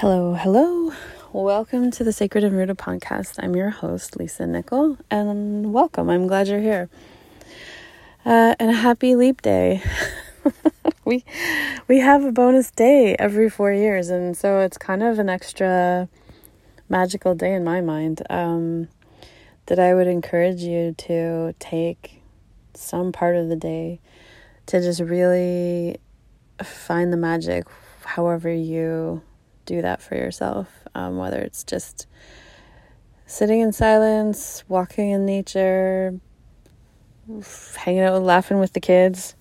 Hello, hello. Welcome to the Sacred and Rooted podcast. I'm your host, Lisa Nicol, and welcome. I'm glad you're here. Uh, and a happy leap day. we we have a bonus day every four years, and so it's kind of an extra magical day in my mind. Um, that I would encourage you to take some part of the day to just really find the magic, however you do that for yourself, um, whether it's just sitting in silence, walking in nature, hanging out, laughing with the kids,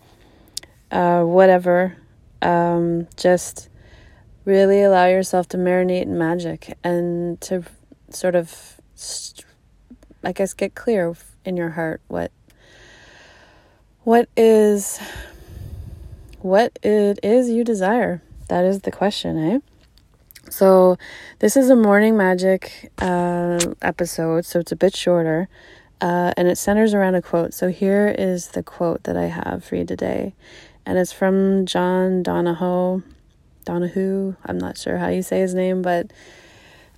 uh, whatever. Um, just really allow yourself to marinate in magic and to sort of, I guess, get clear in your heart what what is what it is you desire. That is the question, eh? So, this is a morning magic uh, episode, so it's a bit shorter, uh, and it centers around a quote. So, here is the quote that I have for you today, and it's from John Donahoe. Donahue, I'm not sure how you say his name, but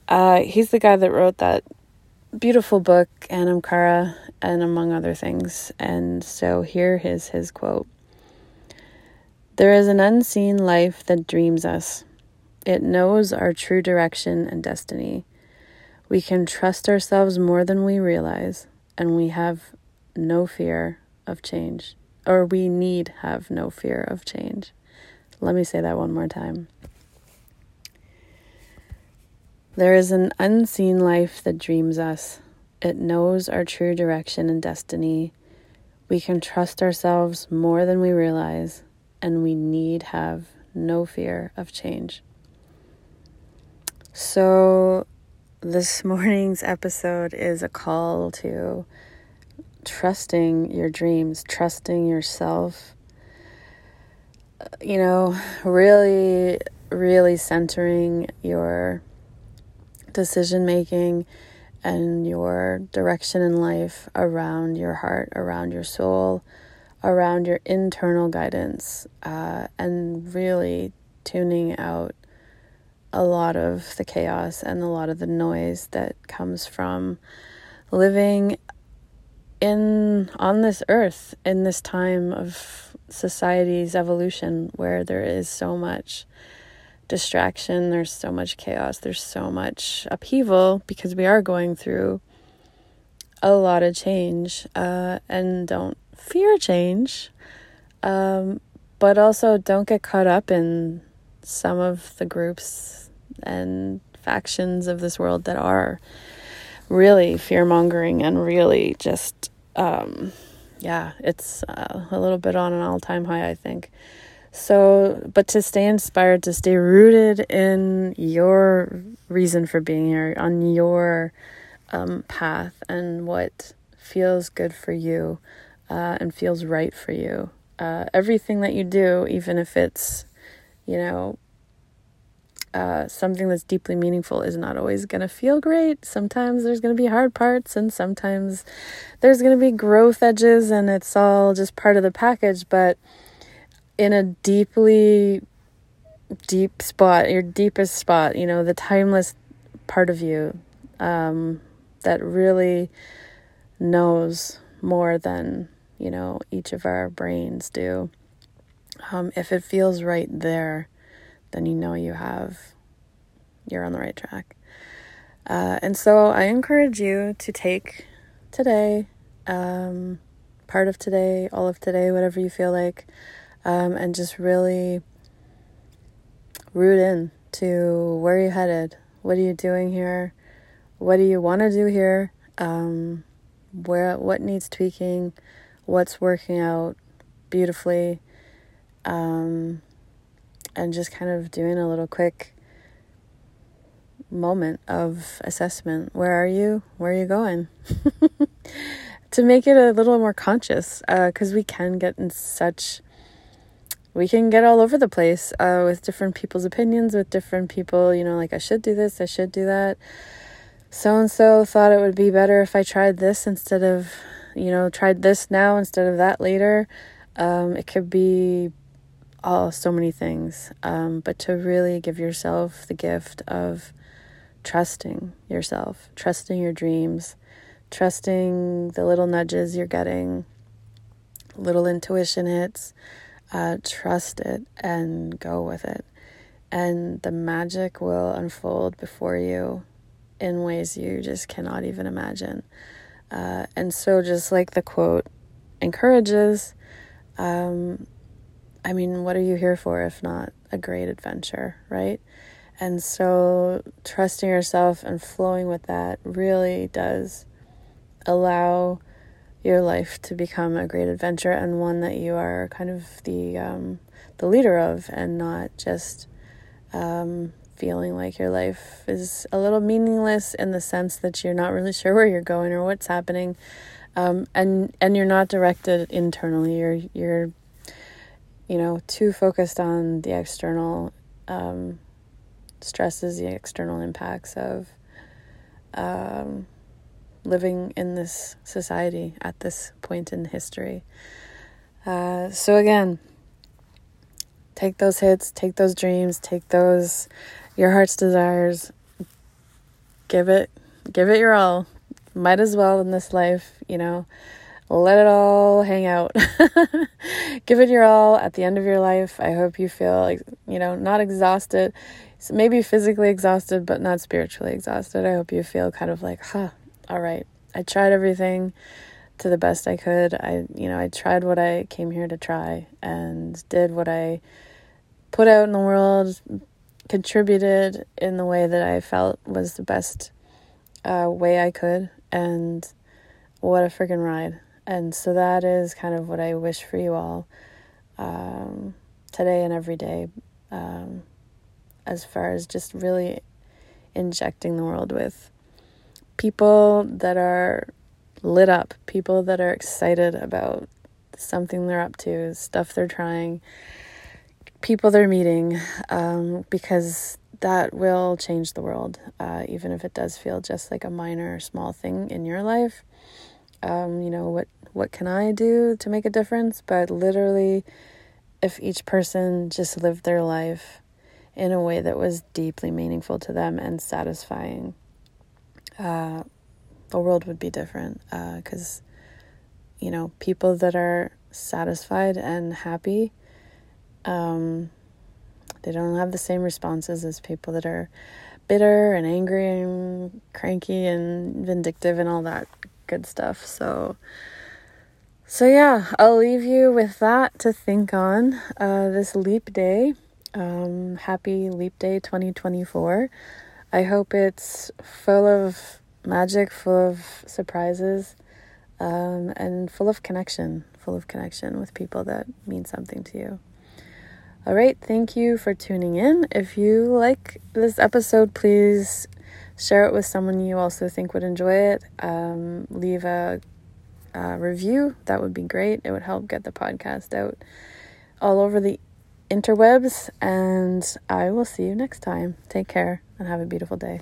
uh, he's the guy that wrote that beautiful book, Anam Cara, and among other things. And so, here is his quote There is an unseen life that dreams us it knows our true direction and destiny. We can trust ourselves more than we realize, and we have no fear of change, or we need have no fear of change. Let me say that one more time. There is an unseen life that dreams us. It knows our true direction and destiny. We can trust ourselves more than we realize, and we need have no fear of change. So, this morning's episode is a call to trusting your dreams, trusting yourself. You know, really, really centering your decision making and your direction in life around your heart, around your soul, around your internal guidance, uh, and really tuning out a lot of the chaos and a lot of the noise that comes from living in on this earth in this time of society's evolution where there is so much distraction there's so much chaos there's so much upheaval because we are going through a lot of change uh, and don't fear change. Um, but also don't get caught up in some of the groups and factions of this world that are really fear mongering and really just, um, yeah, it's uh, a little bit on an all time high, I think. So, but to stay inspired, to stay rooted in your reason for being here, on your um, path, and what feels good for you uh, and feels right for you. Uh, everything that you do, even if it's you know, uh, something that's deeply meaningful is not always going to feel great. Sometimes there's going to be hard parts, and sometimes there's going to be growth edges, and it's all just part of the package. But in a deeply deep spot, your deepest spot, you know, the timeless part of you um, that really knows more than, you know, each of our brains do. Um, if it feels right there, then you know you have, you're on the right track. Uh, and so I encourage you to take today, um, part of today, all of today, whatever you feel like, um, and just really root in to where are you're headed. What are you doing here? What do you want to do here? Um, where what needs tweaking? What's working out beautifully? Um, and just kind of doing a little quick moment of assessment. Where are you? Where are you going? to make it a little more conscious, because uh, we can get in such, we can get all over the place uh, with different people's opinions, with different people, you know, like I should do this, I should do that. So and so thought it would be better if I tried this instead of, you know, tried this now instead of that later. Um, it could be all so many things, um, but to really give yourself the gift of trusting yourself, trusting your dreams, trusting the little nudges you're getting, little intuition hits. Uh, trust it and go with it. And the magic will unfold before you in ways you just cannot even imagine. Uh, and so, just like the quote encourages, um, I mean, what are you here for if not a great adventure, right? And so, trusting yourself and flowing with that really does allow your life to become a great adventure and one that you are kind of the um, the leader of, and not just um, feeling like your life is a little meaningless in the sense that you're not really sure where you're going or what's happening, um, and and you're not directed internally. You're you're you know too focused on the external um, stresses, the external impacts of um, living in this society at this point in history. Uh, so, again, take those hits, take those dreams, take those your heart's desires, give it, give it your all. Might as well in this life, you know, let it all hang out. give it your all at the end of your life. I hope you feel like, you know, not exhausted maybe physically exhausted, but not spiritually exhausted. I hope you feel kind of like, huh, all right, I tried everything to the best I could. I, you know, I tried what I came here to try and did what I put out in the world, contributed in the way that I felt was the best uh, way I could. And what a freaking ride. And so that is kind of what I wish for you all um, today and every day. Um, as far as just really injecting the world with people that are lit up, people that are excited about something they're up to, stuff they're trying, people they're meeting, um, because that will change the world, uh, even if it does feel just like a minor, small thing in your life. Um, you know what? What can I do to make a difference? But literally, if each person just lived their life in a way that was deeply meaningful to them and satisfying, uh, the world would be different. Because, uh, you know, people that are satisfied and happy, um, they don't have the same responses as people that are bitter and angry and cranky and vindictive and all that good stuff. So, so yeah, I'll leave you with that to think on uh, this leap day. Um, happy Leap Day 2024. I hope it's full of magic, full of surprises, um, and full of connection, full of connection with people that mean something to you. All right, thank you for tuning in. If you like this episode, please share it with someone you also think would enjoy it. Um, leave a, a review, that would be great. It would help get the podcast out all over the interwebs, and I will see you next time. Take care and have a beautiful day.